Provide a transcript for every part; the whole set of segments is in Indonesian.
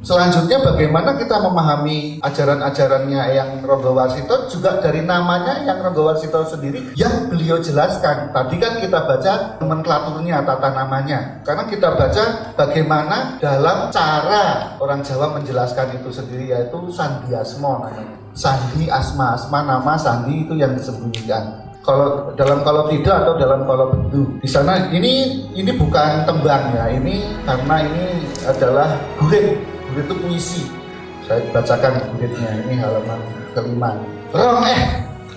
Selanjutnya bagaimana kita memahami ajaran-ajarannya yang Ronggo Warsito juga dari namanya yang Ronggo Warsito sendiri yang beliau jelaskan. Tadi kan kita baca nomenklaturnya tata namanya. Karena kita baca bagaimana dalam cara orang Jawa menjelaskan itu sendiri yaitu Sandi Asmo. Sandi Asma, Asma nama Sandi itu yang disembunyikan kalau dalam kalau tidak atau dalam kalau bendu. Di sana ini ini bukan tembang ya, ini karena ini adalah gurit Gurit itu puisi. Saya bacakan guritnya ini halaman kelima. Rong eh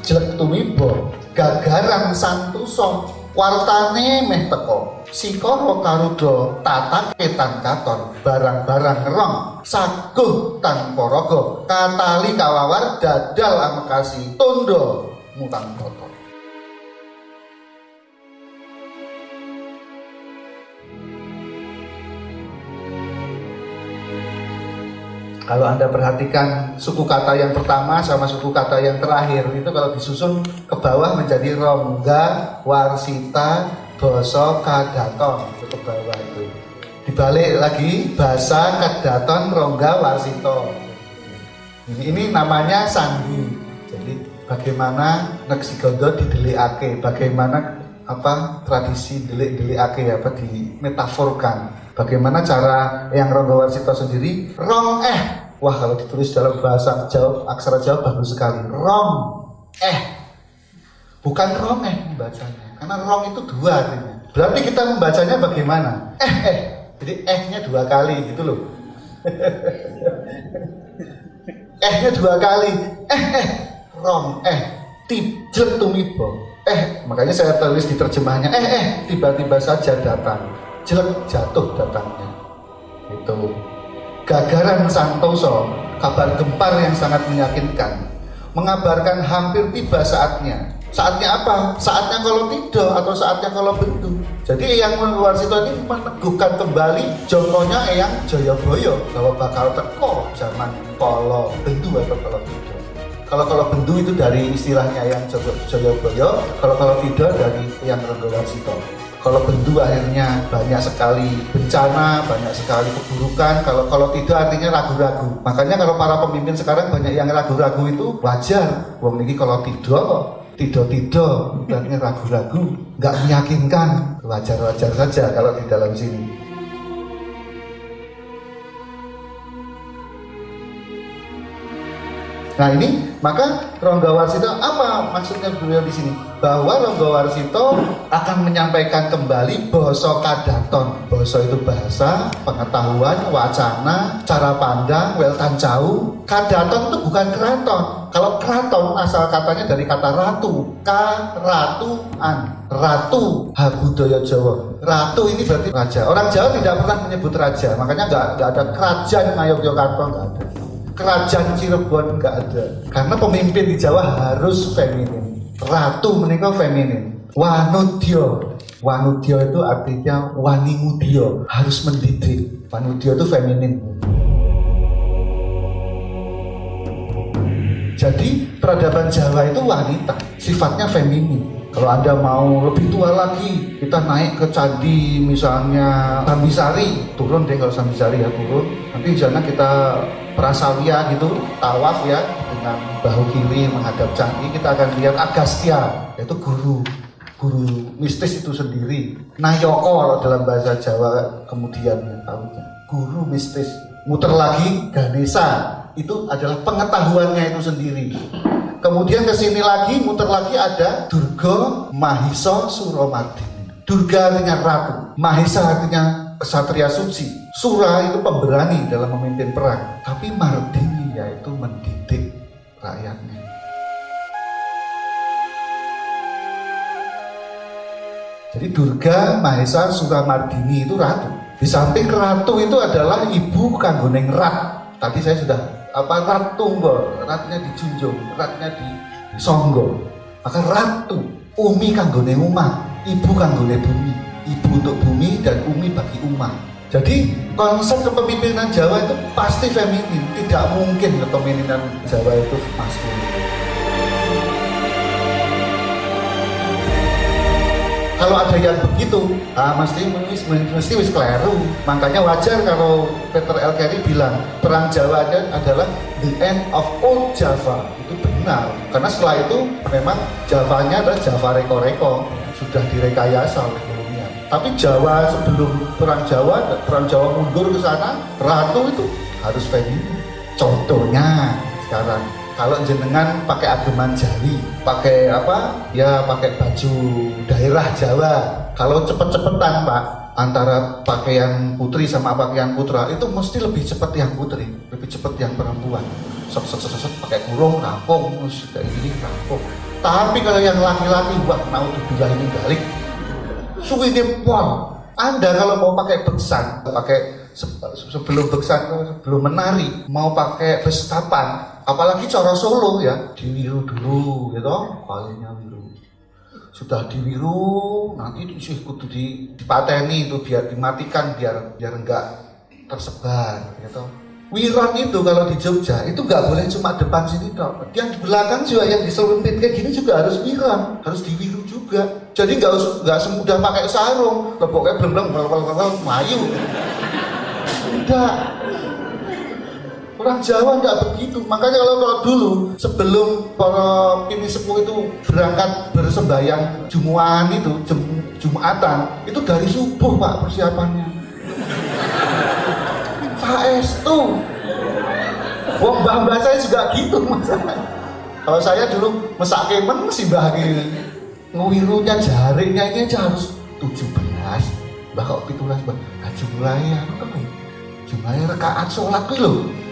jelek tumibo gagaran santuso wartane meh teko. Sikoro karudo tata ketan katon. Barang-barang rong saguh tan porogo katali kawawar dadal amekasi tondo mutang toto Kalau Anda perhatikan suku kata yang pertama sama suku kata yang terakhir itu kalau disusun ke bawah menjadi rongga, warsita, boso, kadaton itu ke bawah itu. Dibalik lagi bahasa kadaton, rongga, warsito. Ini, ini namanya sandi. Jadi bagaimana Neksigondo didelikake, bagaimana apa tradisi delik-delikake apa dimetaforkan Bagaimana cara yang Ronggo Warsito sendiri? Rong eh. Wah kalau ditulis dalam bahasa Jawa, aksara Jawa bagus sekali. Rong eh. Bukan rong eh membacanya. Karena rong itu dua artinya. Berarti kita membacanya bagaimana? Eh eh. Jadi eh-nya dua kali gitu loh. eh-nya dua kali. Eh eh. Rong eh. Tijet tumibo. Eh, makanya saya tulis di terjemahnya. Eh eh, tiba-tiba saja datang jelek jatuh datangnya. Itu gagaran Santoso kabar gempar yang sangat meyakinkan. Mengabarkan hampir tiba saatnya. Saatnya apa? saatnya kalau tidak atau saatnya kalau bentuk jadi yang luar situ ini meneguhkan kembali contohnya yang Joyoboyo bahwa bakal teko zaman kalau bentuk atau kalau tidak kalau kalau bendu itu dari istilahnya yang Joyoboyo kalau kalau tidak dari yang Renggo Warsito kalau bendu akhirnya banyak sekali bencana, banyak sekali keburukan. Kalau kalau tidak artinya ragu-ragu. Makanya kalau para pemimpin sekarang banyak yang ragu-ragu itu wajar. Wong ini kalau tidak tidak-tidak, artinya ragu-ragu, nggak meyakinkan. Wajar-wajar saja kalau di dalam sini. Nah ini maka Rongga Warsito apa maksudnya beliau di sini? Bahwa Rongga Warsito akan menyampaikan kembali boso kadaton. Boso itu bahasa, pengetahuan, wacana, cara pandang, weltan jauh. Kadaton itu bukan keraton. Kalau keraton asal katanya dari kata ratu, karatuan, ratu Habudaya Jawa. Ratu ini berarti raja. Orang Jawa tidak pernah menyebut raja, makanya nggak ada kerajaan Ngayogyakarta nggak ada kerajaan Cirebon nggak ada. Karena pemimpin di Jawa harus feminin. Ratu menikah feminin. Wanudyo wanudyo itu artinya wanimudyo harus mendidik wanudyo itu feminin. Jadi peradaban Jawa itu wanita. Sifatnya feminin kalau Anda mau lebih tua lagi, kita naik ke candi misalnya Sambisari, turun deh kalau Sambisari ya turun. Nanti di sana kita prasawia gitu, tawaf ya dengan bahu kiri menghadap candi, kita akan lihat Agastya, yaitu guru guru mistis itu sendiri. Nayoko kalau dalam bahasa Jawa kemudian tahunya. Guru mistis. Muter lagi Ganesha, itu adalah pengetahuannya itu sendiri. Kemudian ke sini lagi, muter lagi ada Durga Mahisa Suramardini. Durga artinya ratu, Mahisa artinya kesatria suci. Sura itu pemberani dalam memimpin perang. Tapi Mardini yaitu mendidik rakyatnya. Jadi Durga Mahesa Suramardini itu ratu. Di samping ratu itu adalah ibu kanggoneng rat. Tadi saya sudah apa? Ratu mbok ratnya dijunjung ratnya di songgo maka ratu umi kanggone umat ibu kanggone bumi. Ibu untuk bumi dan umi bagi umat jadi konsep kepemimpinan Jawa itu pasti feminin. Tidak mungkin kepemimpinan Jawa itu maskulin kalau ada yang begitu ah mesti mesti wis keliru makanya wajar kalau Peter L. Carey bilang perang Jawa adalah the end of old Java. Itu benar. Karena setelah itu memang Javanya adalah Java reko-reko sudah direkayasa oleh kolonial. Tapi Jawa sebelum perang Jawa perang Jawa mundur ke sana ratu itu harus feminin. Contohnya sekarang kalau jenengan pakai ageman Jawi, pakai apa? Ya pakai baju daerah Jawa. Kalau cepet-cepetan Pak, antara pakaian putri sama pakaian putra itu mesti lebih cepat yang putri, lebih cepat yang perempuan. Set set set set pakai kurung rampung, terus kayak gini. Tapi kalau yang laki-laki buat mau dibilang ini balik, suwi pol. Anda kalau mau pakai beksan, pakai sebelum beksan, sebelum menari, mau pakai bestapan, apalagi cara Solo ya diwiru dulu gitu kalinya wiru. Sudah diwiru nanti sih kudu di dipateni itu biar dimatikan biar biar enggak tersebar gitu wiran itu kalau di Jogja itu nggak boleh cuma depan sini dok yang di belakang juga yang diselempit kayak gini juga harus wiran harus diwiru juga. Jadi nggak nggak semudah pakai sarung. Leboknya belum belum melayu. Enggak Orang Jawa nggak begitu. Makanya kalau, kalau dulu sebelum para ini sepuh itu berangkat bersembayang Jumuatan itu Jum, Jumatan itu dari subuh Pak persiapannya. tuh. Wong mbah-mbah saya juga gitu masalahnya. Kalau saya dulu mesak kemen masih bahagia. Ngewirunya jaringnya ini aja harus 17. Mbak kok pitulas mbak. Nah, jumlahnya anu kan jumlahnya rekaat sholat loh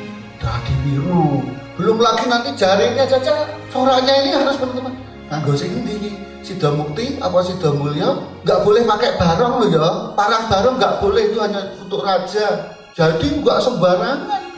dadi biru. Belum lagi nanti jaringnya caca. Coraknya ini harus teman-teman nganggo sing ndi Sida Mukti apa Sida Mulia nggak boleh pakai barong loh ya. Parang barong nggak boleh itu hanya untuk raja. Jadi nggak sembarangan